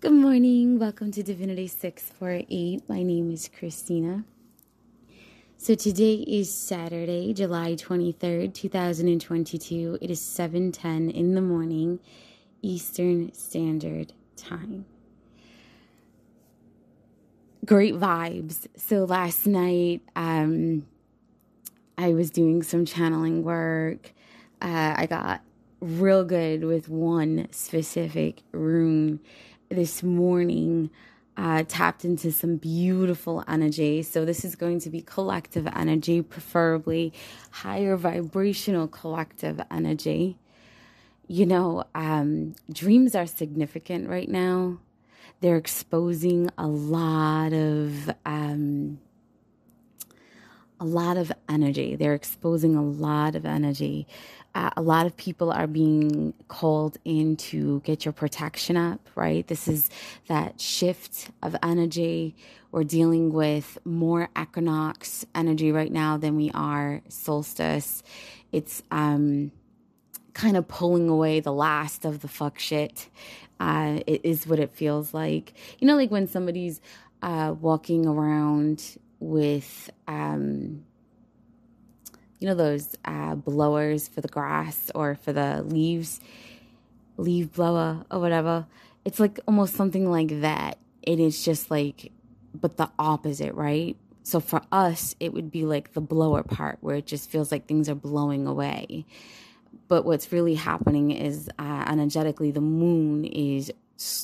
Good morning. Welcome to Divinity 648. My name is Christina. So today is Saturday, July 23rd, 2022. It is 7:10 in the morning Eastern Standard Time. Great vibes. So last night um I was doing some channeling work. Uh, I got real good with one specific rune this morning uh, tapped into some beautiful energy. So, this is going to be collective energy, preferably higher vibrational collective energy. You know, um, dreams are significant right now. They're exposing a lot of um, a lot of energy. They're exposing a lot of energy uh, a lot of people are being called in to get your protection up, right? This is that shift of energy. We're dealing with more equinox energy right now than we are solstice. It's um, kind of pulling away the last of the fuck shit. Uh, it is what it feels like. You know, like when somebody's uh, walking around with. Um, you know those uh, blowers for the grass or for the leaves, leaf blower or whatever. It's like almost something like that. And It is just like, but the opposite, right? So for us, it would be like the blower part where it just feels like things are blowing away. But what's really happening is uh, energetically, the moon is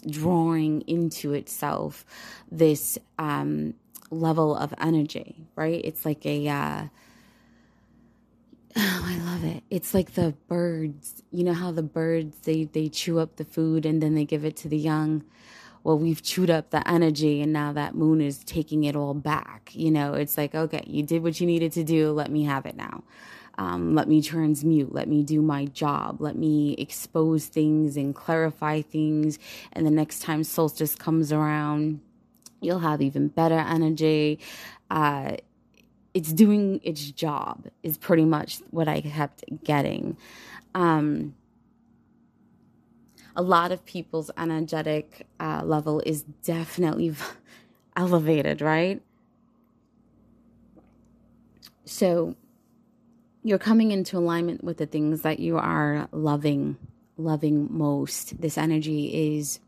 drawing into itself this um, level of energy, right? It's like a. Uh, Oh, I love it. It's like the birds. You know how the birds they they chew up the food and then they give it to the young. Well, we've chewed up the energy and now that moon is taking it all back. You know, it's like, okay, you did what you needed to do. Let me have it now. Um, let me transmute. Let me do my job. Let me expose things and clarify things. And the next time solstice comes around, you'll have even better energy. Uh, it's doing its job is pretty much what I kept getting. Um, a lot of people's energetic uh, level is definitely elevated, right? So you're coming into alignment with the things that you are loving, loving most. This energy is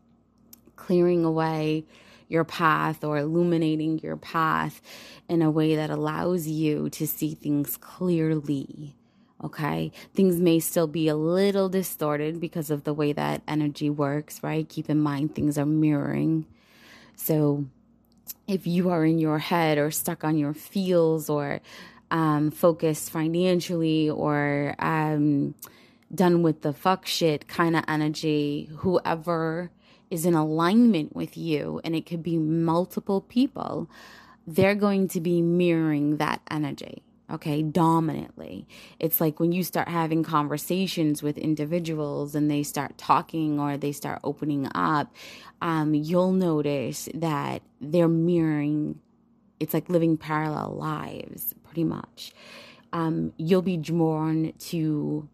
clearing away your path or illuminating your path in a way that allows you to see things clearly. Okay. Things may still be a little distorted because of the way that energy works, right? Keep in mind things are mirroring. So if you are in your head or stuck on your feels or um, focused financially or um, done with the fuck shit kind of energy, whoever is in alignment with you, and it could be multiple people, they're going to be mirroring that energy okay, dominantly. It's like when you start having conversations with individuals and they start talking or they start opening up, um, you'll notice that they're mirroring, it's like living parallel lives, pretty much. Um, you'll be drawn to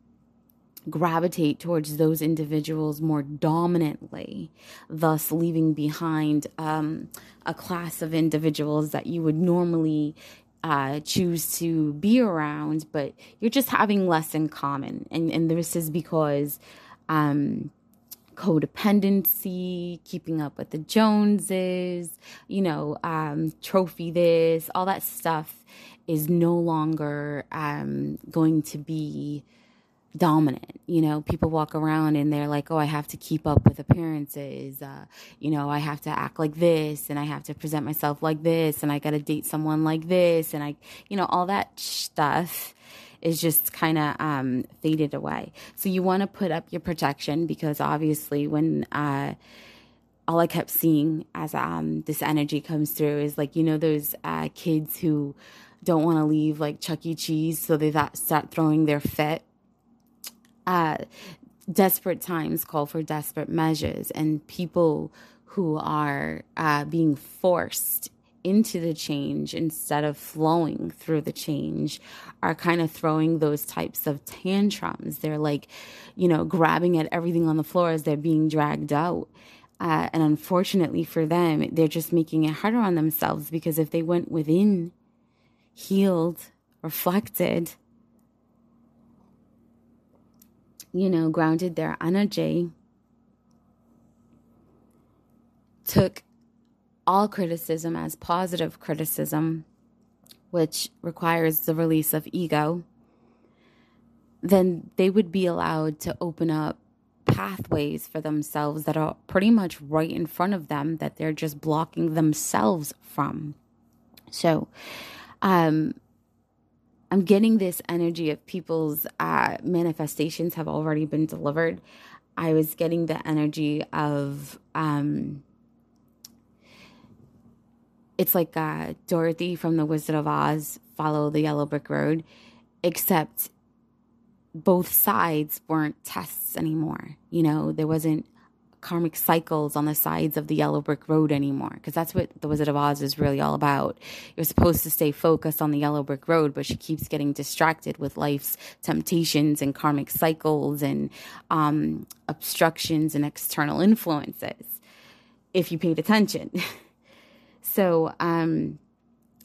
gravitate towards those individuals more dominantly, thus leaving behind um, a class of individuals that you would normally uh, choose to be around, but you're just having less in common. And, and this is because um, codependency, keeping up with the Joneses, you know, um, trophy this, all that stuff is no longer um, going to be dominant. You know, people walk around and they're like, oh, I have to keep up with appearances. Uh, you know, I have to act like this and I have to present myself like this and I got to date someone like this. And I, you know, all that stuff is just kind of um, faded away. So you want to put up your protection because obviously when, uh, all I kept seeing as um, this energy comes through is like, you know, those uh, kids who don't want to leave like Chuck E. Cheese, so they th- start throwing their fit uh, desperate times call for desperate measures, and people who are uh, being forced into the change instead of flowing through the change are kind of throwing those types of tantrums. They're like, you know, grabbing at everything on the floor as they're being dragged out. Uh, and unfortunately for them, they're just making it harder on themselves because if they went within, healed, reflected, you know, grounded their energy, took all criticism as positive criticism, which requires the release of ego, then they would be allowed to open up pathways for themselves that are pretty much right in front of them that they're just blocking themselves from. So, um, I'm getting this energy of people's uh, manifestations have already been delivered. I was getting the energy of um, it's like uh, Dorothy from The Wizard of Oz, follow the yellow brick road, except both sides weren't tests anymore. You know, there wasn't karmic cycles on the sides of the yellow brick road anymore because that's what the wizard of oz is really all about you're supposed to stay focused on the yellow brick road but she keeps getting distracted with life's temptations and karmic cycles and um, obstructions and external influences if you paid attention so um,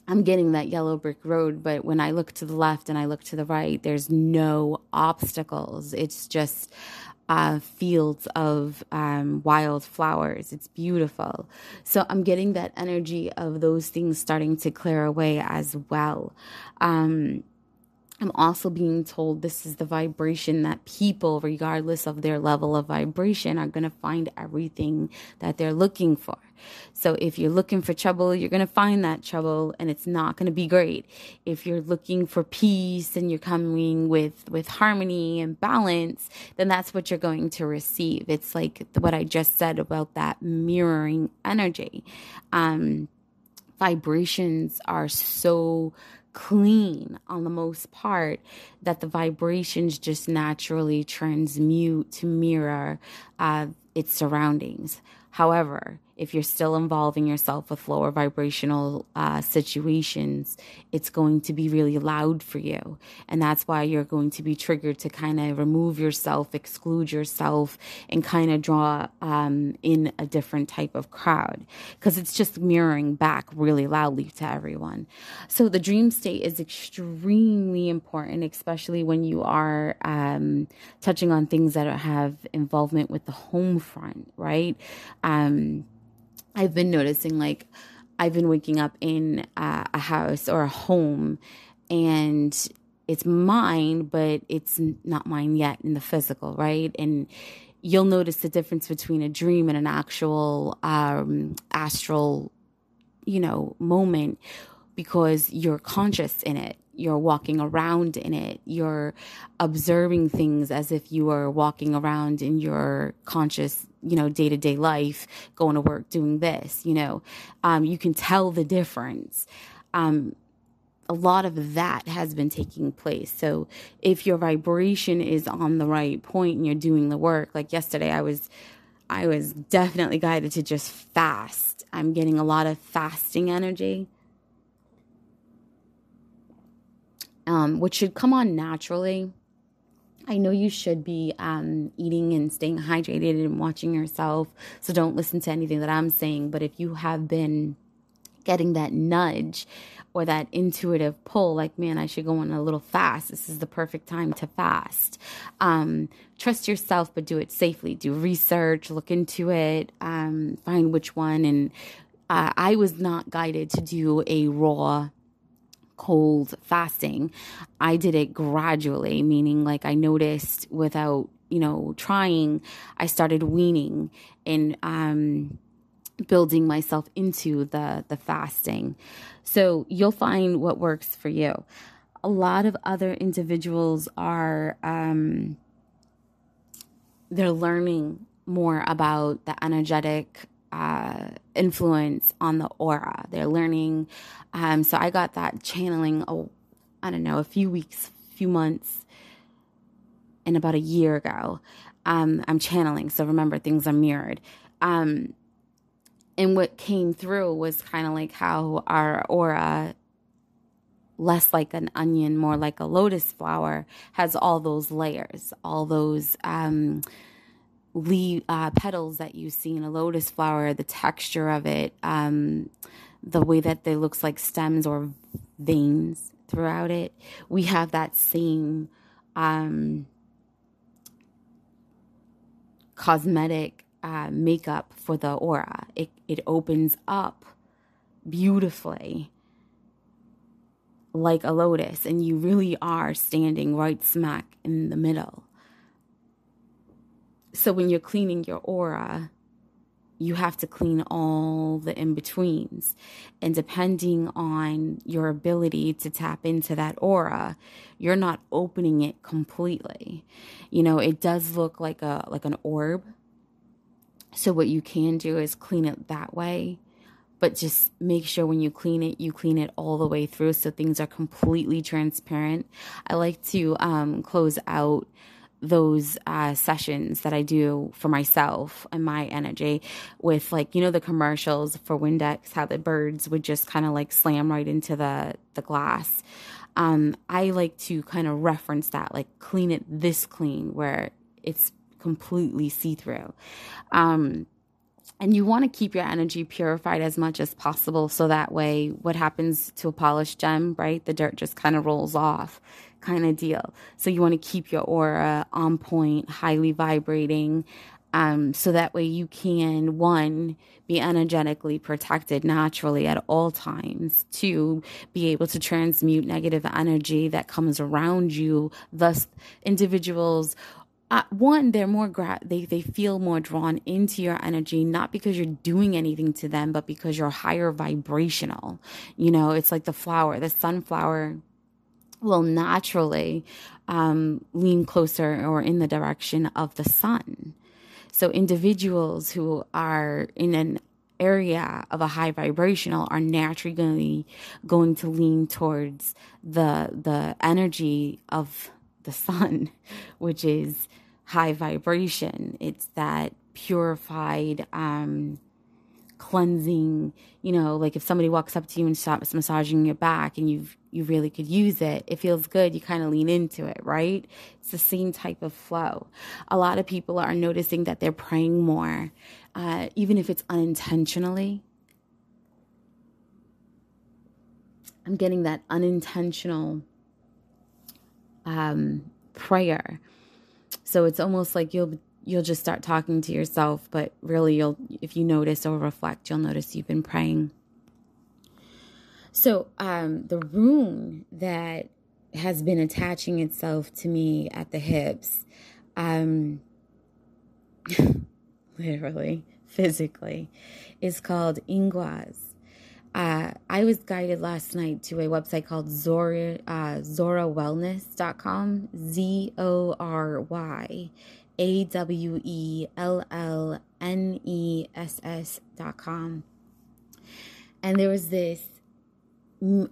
I'm getting that yellow brick road, but when I look to the left and I look to the right, there's no obstacles. It's just uh, fields of um, wild flowers. It's beautiful. So I'm getting that energy of those things starting to clear away as well. Um, I'm also being told this is the vibration that people, regardless of their level of vibration, are going to find everything that they're looking for. So if you're looking for trouble, you're going to find that trouble and it's not going to be great. If you're looking for peace and you're coming with, with harmony and balance, then that's what you're going to receive. It's like what I just said about that mirroring energy. Um, vibrations are so clean on the most part that the vibrations just naturally transmute to mirror uh, its surroundings. However, if you're still involving yourself with lower vibrational uh, situations, it's going to be really loud for you. And that's why you're going to be triggered to kind of remove yourself, exclude yourself, and kind of draw um, in a different type of crowd because it's just mirroring back really loudly to everyone. So the dream state is extremely important, especially when you are um, touching on things that have involvement with the home front, right? Um, I've been noticing like I've been waking up in uh, a house or a home and it's mine, but it's not mine yet in the physical, right? And you'll notice the difference between a dream and an actual um, astral, you know, moment because you're conscious in it you're walking around in it. You're observing things as if you are walking around in your conscious, you know, day to day life, going to work, doing this, you know. Um, you can tell the difference. Um, a lot of that has been taking place. So if your vibration is on the right point and you're doing the work, like yesterday, I was, I was definitely guided to just fast. I'm getting a lot of fasting energy um, which should come on naturally. I know you should be um, eating and staying hydrated and watching yourself. So don't listen to anything that I'm saying. But if you have been getting that nudge or that intuitive pull, like, man, I should go on a little fast, this is the perfect time to fast. Um, trust yourself, but do it safely. Do research, look into it, um, find which one. And uh, I was not guided to do a raw cold fasting, I did it gradually, meaning like I noticed without, you know, trying, I started weaning and um, building myself into the the fasting. So you'll find what works for you. A lot of other individuals are um, they're learning more about the energetic uh, influence on the aura. They're learning. Um, so I got that channeling, oh, I don't know, a few weeks, few months, and about a year ago. Um, I'm channeling. So remember, things are mirrored. Um, and what came through was kind of like how our aura, less like an onion, more like a lotus flower, has all those layers, all those. Um, leaf uh, petals that you see in a lotus flower, the texture of it, um, the way that they looks like stems or veins throughout it. We have that same um, cosmetic uh, makeup for the aura. It it opens up beautifully like a lotus, and you really are standing right smack in the middle. So when you're cleaning your aura, you have to clean all the in betweens. And depending on your ability to tap into that aura, you're not opening it completely. You know, it does look like a like an orb. So what you can do is clean it that way. But just make sure when you clean it, you clean it all the way through so things are completely transparent. I like to um, close out those uh, sessions that I do for myself and my energy with like you know the commercials for Windex how the birds would just kind of like slam right into the the glass. Um, I like to kind of reference that like clean it this clean where it's completely see through. Um, and you want to keep your energy purified as much as possible so that way what happens to a polished gem right the dirt just kind of rolls off kind of deal. So you want to keep your aura on point, highly vibrating, um, so that way you can one be energetically protected naturally at all times. Two be able to transmute negative energy that comes around you. Thus individuals uh, one they're more gra- they they feel more drawn into your energy not because you're doing anything to them but because you're higher vibrational. You know it's like the flower the sunflower will naturally um, lean closer or in the direction of the sun. So individuals who are in an area of a high vibrational are naturally going to lean towards the the energy of the sun, which is high vibration. It's that purified um, cleansing, you know, like if somebody walks up to you and starts massaging your back and you've you really could use it. It feels good. You kind of lean into it, right? It's the same type of flow. A lot of people are noticing that they're praying more, uh, even if it's unintentionally. I'm getting that unintentional um, prayer. So it's almost like you'll you'll just start talking to yourself, but really you'll if you notice or reflect, you'll notice you've been praying. So um, the rune that has been attaching itself to me at the hips, um, literally, physically, is called Ingwaz. Uh, I was guided last night to a website called Zora, uh, ZoryaWellness.com, Z O R Y A W E L L N E S com. And there was this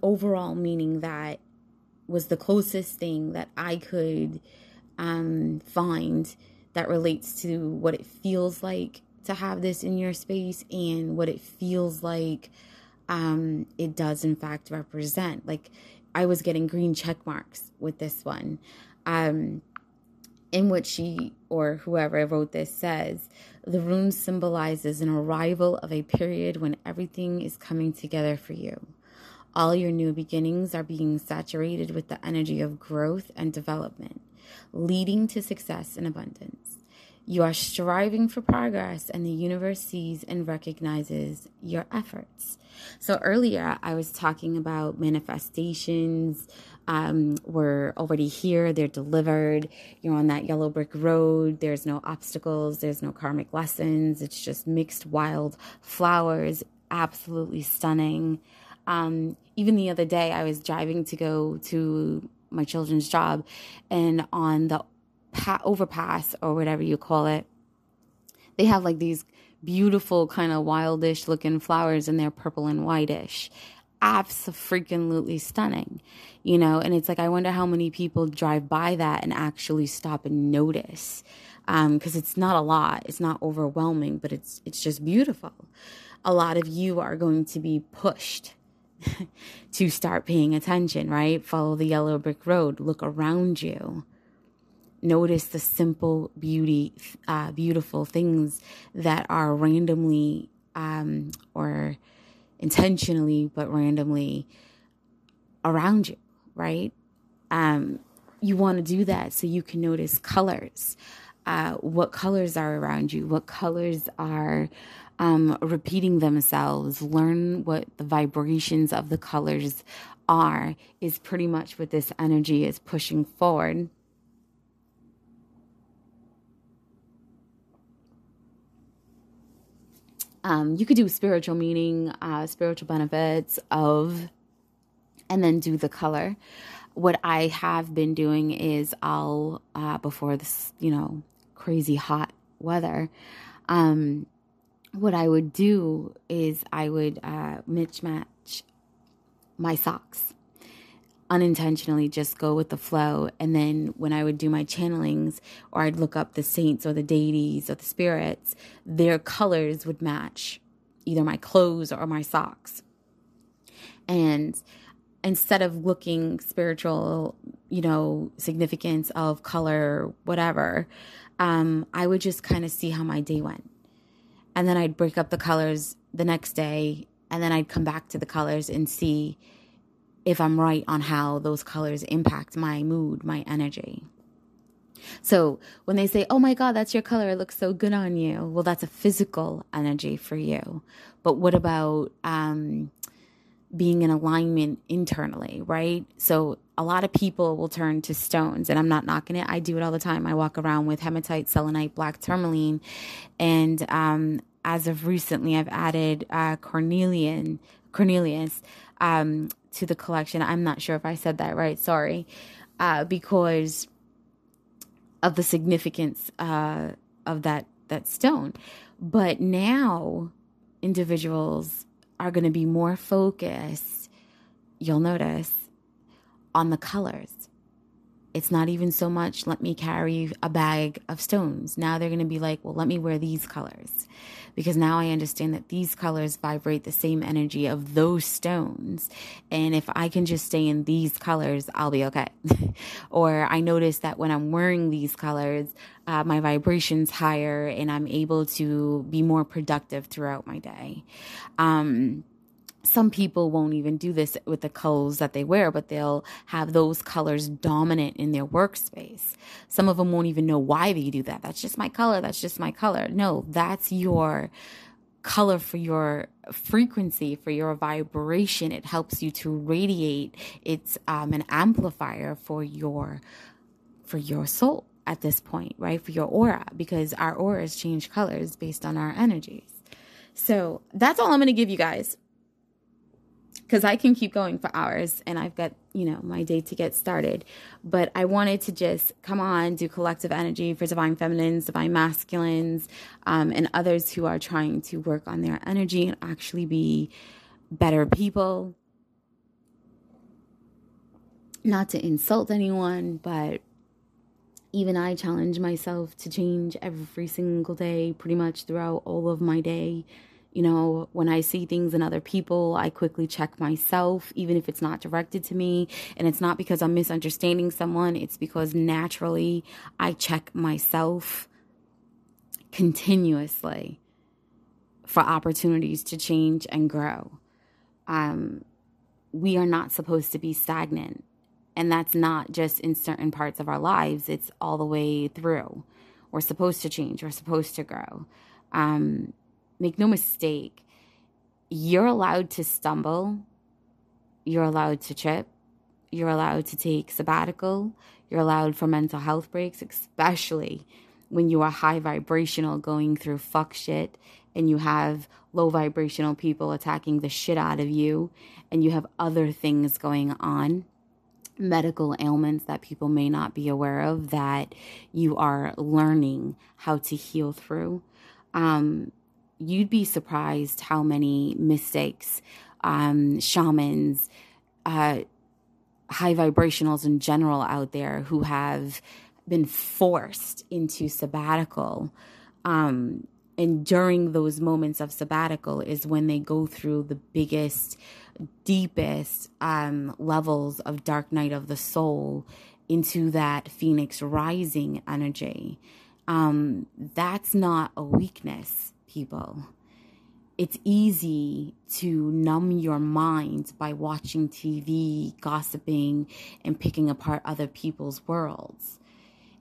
overall meaning that was the closest thing that I could um, find that relates to what it feels like to have this in your space and what it feels like um, it does in fact represent. Like I was getting green check marks with this one. Um, in which she or whoever wrote this says the rune symbolizes an arrival of a period when everything is coming together for you all your new beginnings are being saturated with the energy of growth and development, leading to success and abundance. You are striving for progress, and the universe sees and recognizes your efforts. So, earlier I was talking about manifestations. Um, we're already here, they're delivered. You're on that yellow brick road. There's no obstacles, there's no karmic lessons. It's just mixed wild flowers, absolutely stunning. Um, even the other day, I was driving to go to my children's job, and on the pa- overpass or whatever you call it, they have like these beautiful, kind of wildish looking flowers, and they're purple and whitish. Absolutely stunning, you know. And it's like I wonder how many people drive by that and actually stop and notice, because um, it's not a lot. It's not overwhelming, but it's it's just beautiful. A lot of you are going to be pushed to start paying attention, right? Follow the yellow brick road, look around you. notice the simple beauty, uh, beautiful things that are randomly um, or intentionally, but randomly around you, right? Um, you want to do that so you can notice colors. Uh, what colors are around you? What colors are um, repeating themselves? Learn what the vibrations of the colors are, is pretty much what this energy is pushing forward. Um, you could do spiritual meaning, uh, spiritual benefits of, and then do the color. What I have been doing is I'll, uh, before this, you know, crazy hot weather, um, what I would do is I would uh, mismatch my socks unintentionally just go with the flow. And then when I would do my channelings or I'd look up the saints or the deities or the spirits, their colors would match either my clothes or my socks. And instead of looking spiritual, you know, significance of color, whatever, um, I would just kind of see how my day went. And then I'd break up the colors the next day, and then I'd come back to the colors and see if I'm right on how those colors impact my mood, my energy. So when they say, oh my God, that's your color, it looks so good on you, well, that's a physical energy for you. But what about um, being in alignment internally, right? So a lot of people will turn to stones, and I'm not knocking it. I do it all the time. I walk around with hematite, selenite, black tourmaline, and um, as of recently, I've added uh, cornelian, cornelius, um, to the collection. I'm not sure if I said that right. Sorry. Uh, because of the significance uh, of that that stone. But now individuals are going to be more focused, you'll notice, on the colors. It's not even so much, let me carry a bag of stones. Now they're going to be like, well, let me wear these colors. Because now I understand that these colors vibrate the same energy of those stones. And if I can just stay in these colors, I'll be okay. or I notice that when I'm wearing these colors, uh, my vibration's higher and I'm able to be more productive throughout my day. Um, some people won't even do this with the clothes that they wear, but they'll have those colors dominant in their workspace. Some of them won't even know why they do that. That's just my color. That's just my color. No, that's your color for your frequency, for your vibration. It helps you to radiate. It's um, an amplifier for your for your soul at this point, right? For your aura, because our auras change colors based on our energies. So that's all I'm going to give you guys because I can keep going for hours and I've got, you know, my day to get started. But I wanted to just come on, do collective energy for divine feminines, divine masculines, um, and others who are trying to work on their energy and actually be better people. Not to insult anyone, but even I challenge myself to change every single day, pretty much throughout all of my day you know, when I see things in other people, I quickly check myself, even if it's not directed to me. And it's not because I'm misunderstanding someone, it's because naturally I check myself continuously for opportunities to change and grow. Um, we are not supposed to be stagnant. And that's not just in certain parts of our lives, it's all the way through. We're supposed to change, we're supposed to grow. Um, make no mistake, you're allowed to stumble, you're allowed to trip, you're allowed to take sabbatical, you're allowed for mental health breaks, especially when you are high vibrational going through fuck shit and you have low vibrational people attacking the shit out of you and you have other things going on medical ailments that people may not be aware of that you are learning how to heal through. Um, you'd be surprised how many mistakes um, shamans, uh, high vibrationals in general out there who have been forced into sabbatical. Um, and during those moments of sabbatical is when they go through the biggest, deepest um, levels of dark night of the soul into that phoenix rising energy. Um, that's not a weakness, people. It's easy to numb your mind by watching TV, gossiping, and picking apart other people's worlds.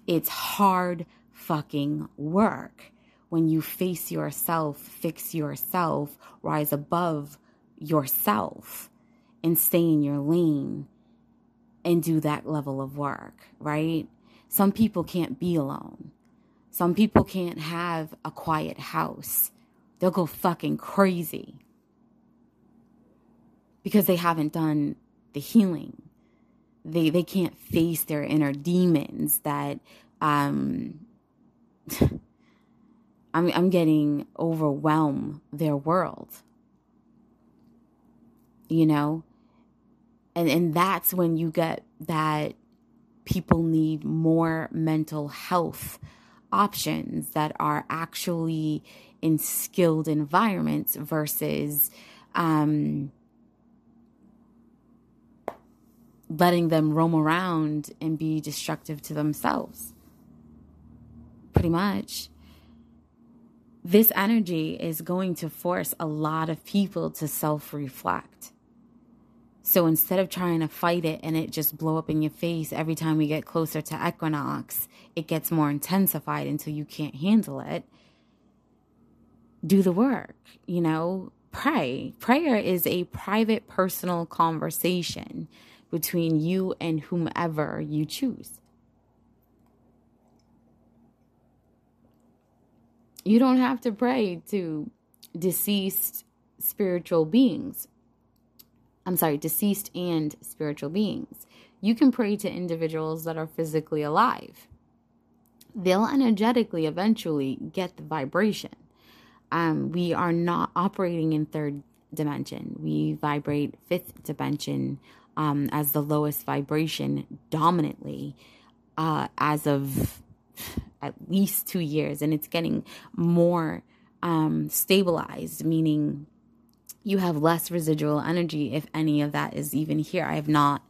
It's hard fucking work when you face yourself, fix yourself, rise above yourself, and stay in your lane and do that level of work, right? Some people can't be alone. Some people can't have a quiet house. They'll go fucking crazy because they haven't done the healing. They they can't face their inner demons that um I'm I'm getting overwhelm their world. You know? And and that's when you get that people need more mental health options that are actually in skilled environments versus um, letting them roam around and be destructive to themselves. Pretty much. This energy is going to force a lot of people to self reflect. So instead of trying to fight it and it just blow up in your face every time we get closer to equinox, it gets more intensified until you can't handle it. Do the work, you know, pray. Prayer is a private, personal conversation between you and whomever you choose. You don't have to pray to deceased spiritual beings I'm sorry, deceased and spiritual beings. You can pray to individuals that are physically alive. They'll energetically eventually get the vibration. Um, we are not operating in third dimension. We vibrate fifth dimension um, as the lowest vibration dominantly uh, as of at least two years, and it's getting more um, stabilized, meaning you have less residual energy if any of that is even here. I have not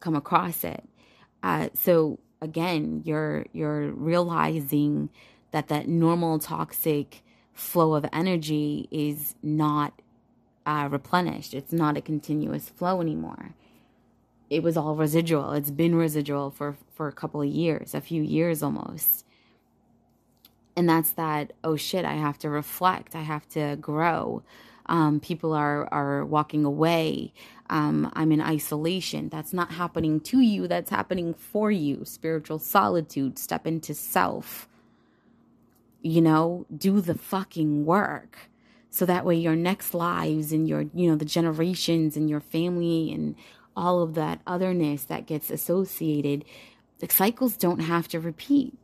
come across it. Uh, so again, you're you're realizing that that normal toxic flow of energy is not uh, replenished. It's not a continuous flow anymore. It was all residual. It's been residual for for a couple of years, a few years almost. And that's that. Oh shit! I have to reflect. I have to grow. Um, people are are walking away. Um, I'm in isolation. That's not happening to you. That's happening for you. Spiritual solitude. Step into self. You know, do the fucking work. So that way your next lives and your, you know, the generations and your family and all of that otherness that gets associated, the cycles don't have to repeat.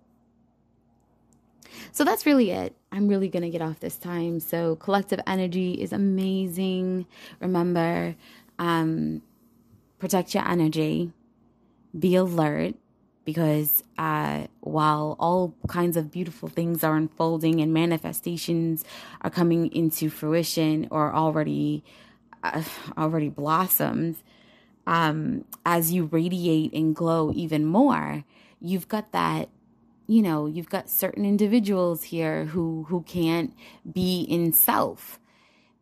So that's really it. I'm really going to get off this time. So, collective energy is amazing. Remember, um, protect your energy, be alert, because uh, while all kinds of beautiful things are unfolding and manifestations are coming into fruition or already uh, already blossomed, um, as you radiate and glow even more, you've got that you know you've got certain individuals here who who can't be in self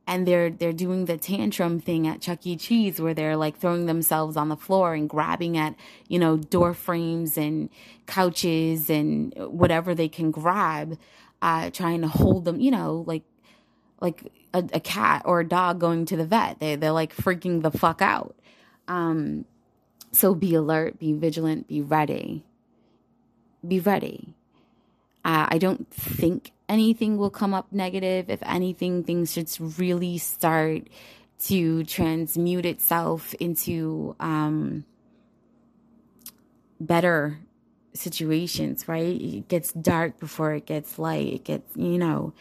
and they're they're doing the tantrum thing at Chuck E. Cheese where they're like throwing themselves on the floor and grabbing at you know door frames and couches and whatever they can grab, uh, trying to hold them, you know, like like a, a cat or a dog going to the vet. They they're like freaking the fuck out. Um, so be alert, be vigilant, be ready be ready. Uh, I don't think anything will come up negative. If anything, things should really start to transmute itself into um, better situations, right? It gets dark before it gets light. It gets, you know,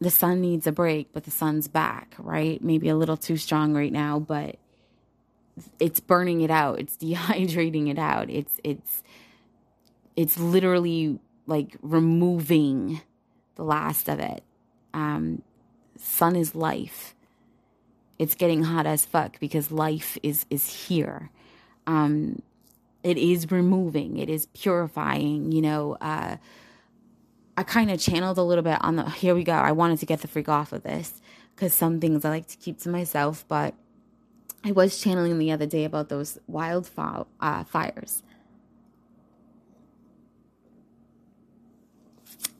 the sun needs a break, but the sun's back, right? Maybe a little too strong right now, but it's burning it out. It's dehydrating it out. It's, it's, it's literally like removing the last of it. Um, sun is life. It's getting hot as fuck because life is is here. Um, it is removing, it is purifying, you know. Uh, I kind of channeled a little bit on the here we go. I wanted to get the freak off of this because some things I like to keep to myself, but I was channeling the other day about those wildfires. Uh, fires.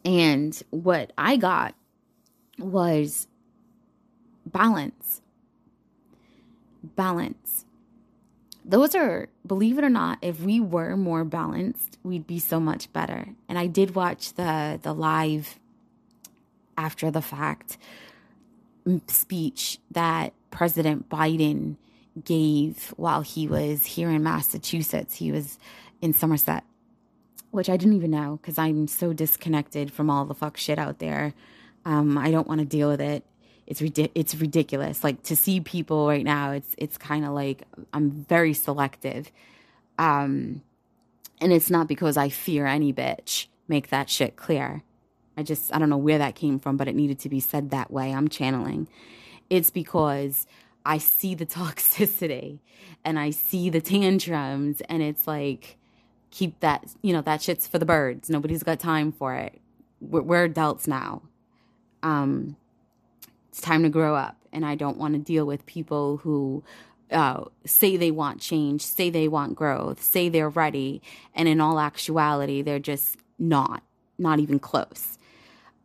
And what I got was balance. Balance. Those are, believe it or not, if we were more balanced, we'd be so much better. And I did watch the the live after the fact mm, speech that President Biden gave while he was here in Massachusetts. He was in Somerset. Which I didn't even know because I'm so disconnected from all the fuck shit out there. Um, I don't want to deal with it. It's ridic- it's ridiculous. Like to see people right now, it's it's kind of like I'm very selective. Um, and it's not because I fear any bitch. Make that shit clear. I just, I don't know where that came from, but it needed to be said that way. I'm channeling. It's because I see the toxicity and I see the tantrums, and it's like, keep that, you know, that shit's for the birds. Nobody's got time for it. We're, we're adults now. Um, it's time to grow up, and I don't want to deal with people who uh, say they want change, say they want growth, say they're ready, and in all actuality, they're just not, not even close.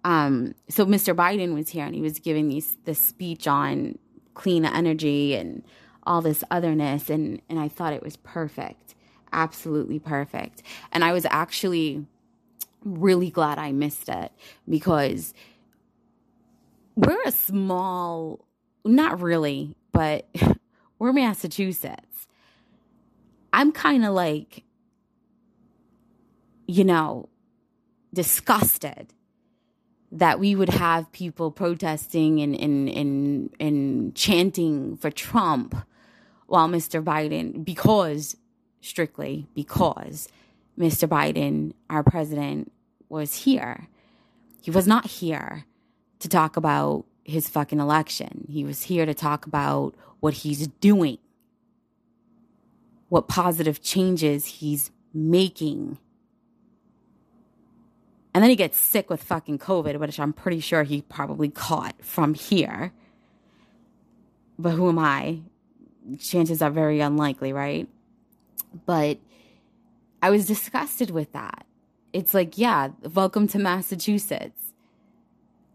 Um, so Mr. Biden was here and he was giving these this speech on clean energy and all this otherness, and and I thought it was perfect, absolutely perfect. And I was actually really glad I missed it because we're a small, not really, but we're Massachusetts. I'm kind of like, you know, disgusted that we would have people protesting and, and, and, and chanting for Trump while Mr. Biden, because, strictly because Mr. Biden, our president, was here. He was not here to talk about his fucking election. He was here to talk about what he's doing, what positive changes he's making and then he gets sick with fucking COVID, which I'm pretty sure he probably caught from here. But who am I? Chances are very unlikely, right? But I was disgusted with that. It's like, yeah, welcome to Massachusetts.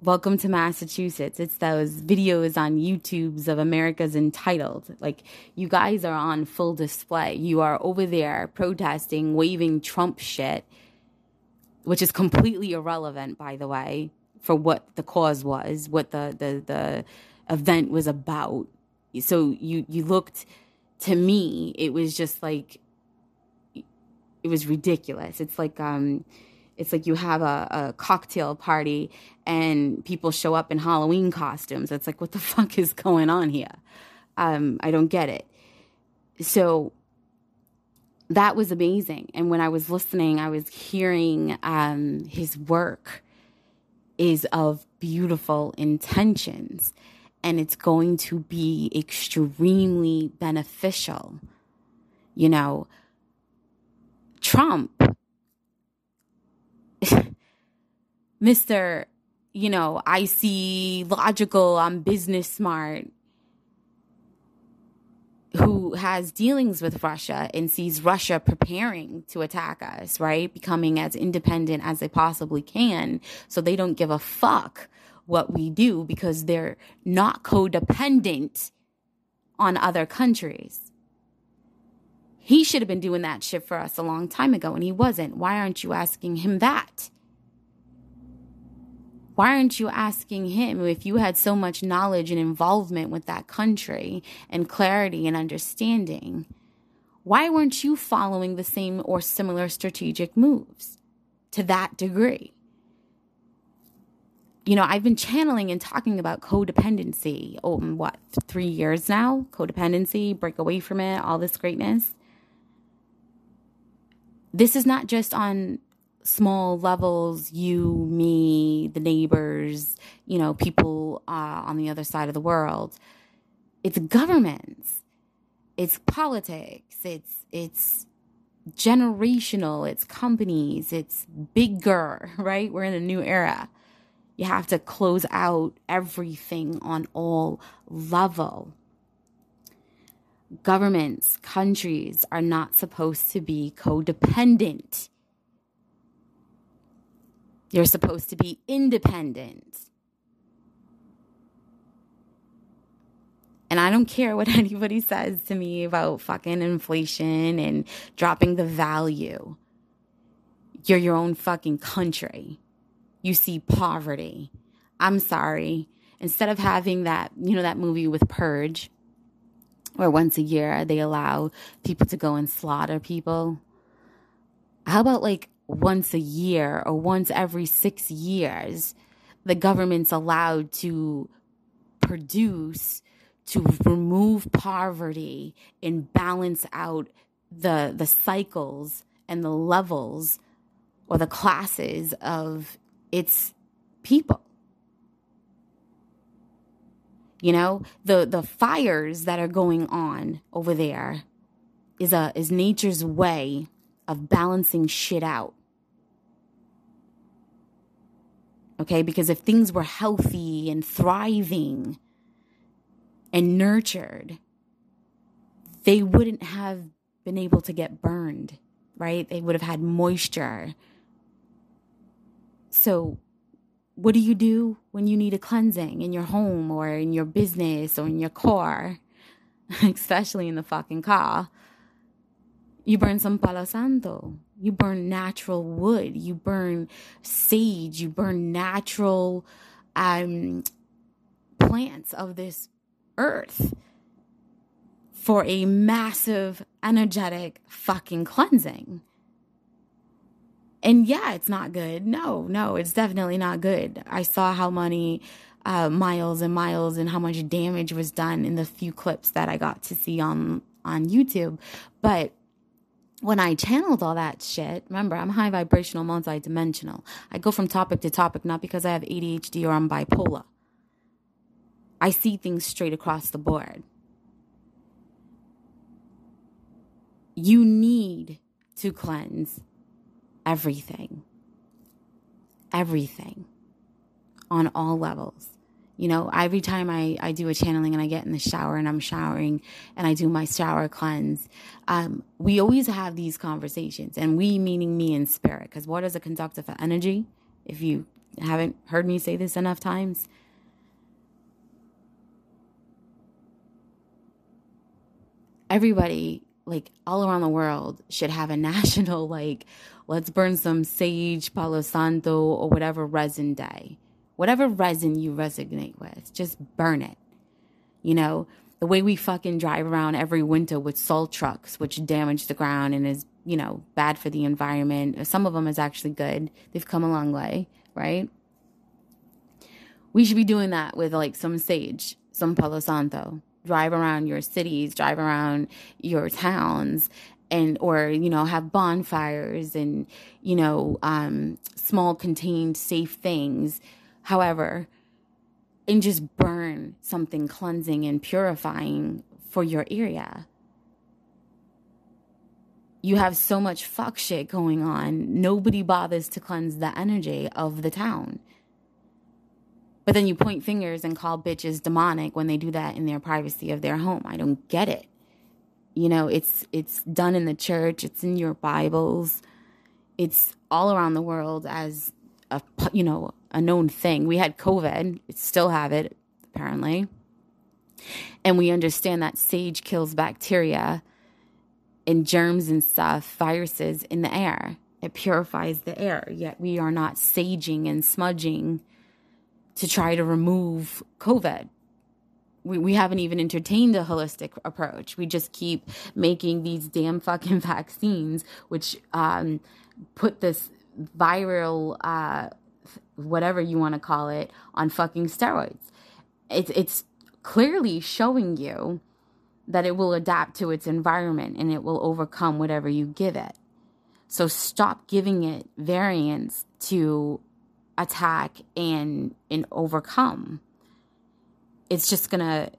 Welcome to Massachusetts. It's those videos on YouTube's of America's Entitled. Like, you guys are on full display. You are over there protesting, waving Trump shit which is completely irrelevant, by the way, for what the cause was, what the the the event was about. So you you looked to me, it was just like it was ridiculous. It's like um it's like you have a, a cocktail party and people show up in Halloween costumes. It's like what the fuck is going on here? Um, I don't get it. So that was amazing. And when I was listening, I was hearing um, his work is of beautiful intentions and it's going to be extremely beneficial. You know, Trump, Mr. You know, I see logical, I'm business smart who has dealings with Russia and sees Russia preparing to attack us, right? Becoming as independent as they possibly can. So they don't give a fuck what we do because they're not codependent on other countries. He should have been doing that shit for us a long time ago and he wasn't. Why aren't you asking him that? why aren't you asking him if you had so much knowledge and involvement with that country and clarity and understanding? Why weren't you following the same or similar strategic moves to that degree? You know, I've been channeling and talking about codependency. Oh, what, three years now? Codependency, break away from it, all this greatness. This is not just on small levels you me the neighbors you know people uh, on the other side of the world it's governments it's politics it's it's generational, it's companies, it's bigger, right? We're in a new era. You have to close out everything on all level. Governments, countries are not supposed to be codependent. You're supposed to be independent. And I don't care what anybody says to me about fucking inflation and dropping the value. You're your own fucking country. You see poverty. I'm sorry. Instead of having that, you know, that movie with Purge, where once a year they allow people to go and slaughter people, how about like once a year or once every six years, the government's allowed to produce to remove poverty and balance out the the cycles and the levels or the classes of its people you know the the fires that are going on over there is a is nature's way of balancing shit out okay because if things were healthy and thriving and nurtured, they wouldn't have been able to get burned, right? They would have had moisture. So, what do you do when you need a cleansing in your home or in your business or in your car, especially in the fucking car? You burn some palo santo. You burn natural wood. You burn sage. You burn natural um, plants of this earth for a massive energetic fucking cleansing. And yeah, it's not good. No, no, it's definitely not good. I saw how many uh, miles and miles and how much damage was done in the few clips that I got to see on on YouTube. But when I channeled all that shit, remember, I'm high vibrational, multidimensional. I go from topic to topic, not because I have ADHD or I'm bipolar. I see things straight across the board. You need to cleanse everything. Everything on all levels. You know, every time I, I do a channeling and I get in the shower and I'm showering and I do my shower cleanse, um, we always have these conversations. And we meaning me in spirit, because water is a conductor for energy? If you haven't heard me say this enough times, everybody like all around the world should have a national like let's burn some sage palo santo or whatever resin day. Whatever resin you resonate with just burn it. You know the way we fucking drive around every winter with salt trucks which damage the ground and is you know bad for the environment. Some of them is actually good. They've come a long way right? We should be doing that with like some sage some palo santo. Drive around your cities, drive around your towns and or you know have bonfires and you know um, small contained safe things however and just burn something cleansing and purifying for your area you have so much fuck shit going on nobody bothers to cleanse the energy of the town but then you point fingers and call bitches demonic when they do that in their privacy of their home. I don't get it. You know, it's it's done in the church, it's in your Bibles. It's all around the world as a you know, a known thing. We had COVID, still have it apparently. And we understand that sage kills bacteria and germs and stuff, viruses in the air. It purifies the air. Yet we are not saging and smudging to try to remove COVID. We, we haven't even entertained a holistic approach. We just keep making these damn fucking vaccines, which um, put this viral, uh, whatever you want to call it, on fucking steroids. It's, it's clearly showing you that it will adapt to its environment and it will overcome whatever you give it. So stop giving it variants to attack and and overcome it's just gonna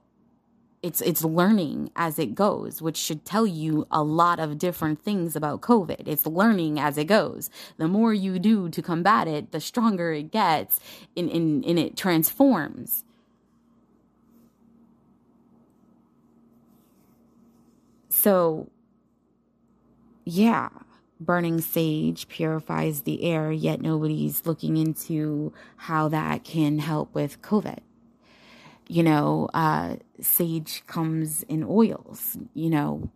it's it's learning as it goes which should tell you a lot of different things about covid. It's learning as it goes. The more you do to combat it the stronger it gets and in, in it transforms. So yeah burning sage purifies the air yet nobody's looking into how that can help with covid you know, uh, sage comes in oils. You know,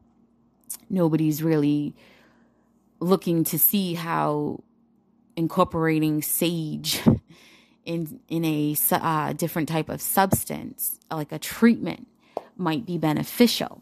nobody's really looking to see how incorporating sage in in a uh, different type of substance, like a treatment, might be beneficial.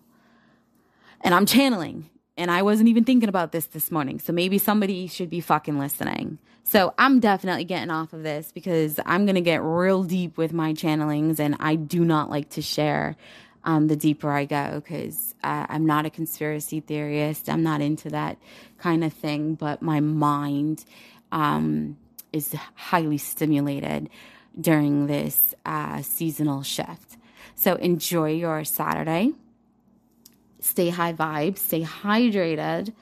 And I'm channeling, and I wasn't even thinking about this this morning. So maybe somebody should be fucking listening. So I'm definitely getting off of this because I'm going to get real deep with my channelings and I do not like to share um, the deeper I go because uh, I'm not a conspiracy theorist. I'm not into that kind of thing, but my mind um, is highly stimulated during this uh, seasonal shift. So enjoy your Saturday. Stay high vibes, stay hydrated.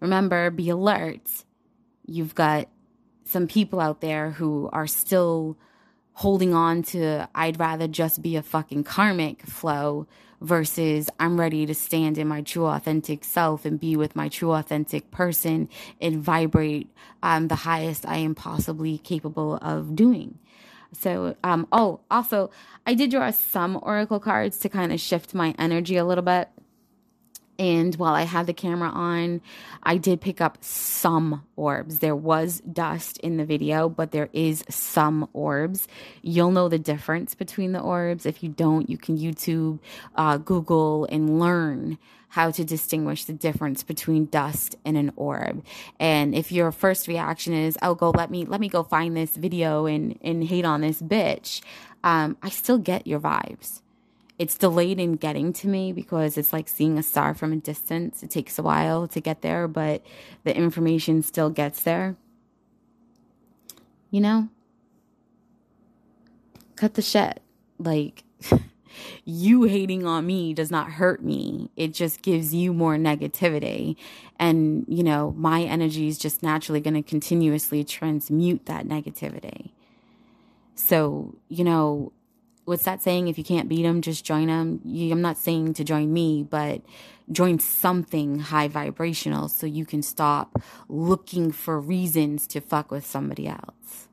Remember, be alert. You've got some people out there who are still holding on to I'd rather just be a fucking karmic flow versus I'm ready to stand in my true authentic self and be with my true authentic person and vibrate um, the highest I am possibly capable of doing. So, um, oh, also, I did draw some oracle cards to kind of shift my energy a little bit. And while I had the camera on, I did pick up some orbs. There was dust in the video, but there is some orbs. You'll know the difference between the orbs. If you don't, you can YouTube, uh, Google, and learn how to distinguish the difference between dust and an orb. And if your first reaction is, "Oh, go let me let me go find this video and and hate on this bitch," um, I still get your vibes it's delayed in getting to me because it's like seeing a star from a distance. It takes a while to get there, but the information still gets there. You know? Cut the shit. Like, you hating on me does not hurt me. It just gives you more negativity. And, you know, my energy is just naturally going to continuously transmute that negativity. So, you know, what's that saying? If you can't beat them, just join them. I'm not saying to join me, but join something high vibrational so you can stop looking for reasons to fuck with somebody else.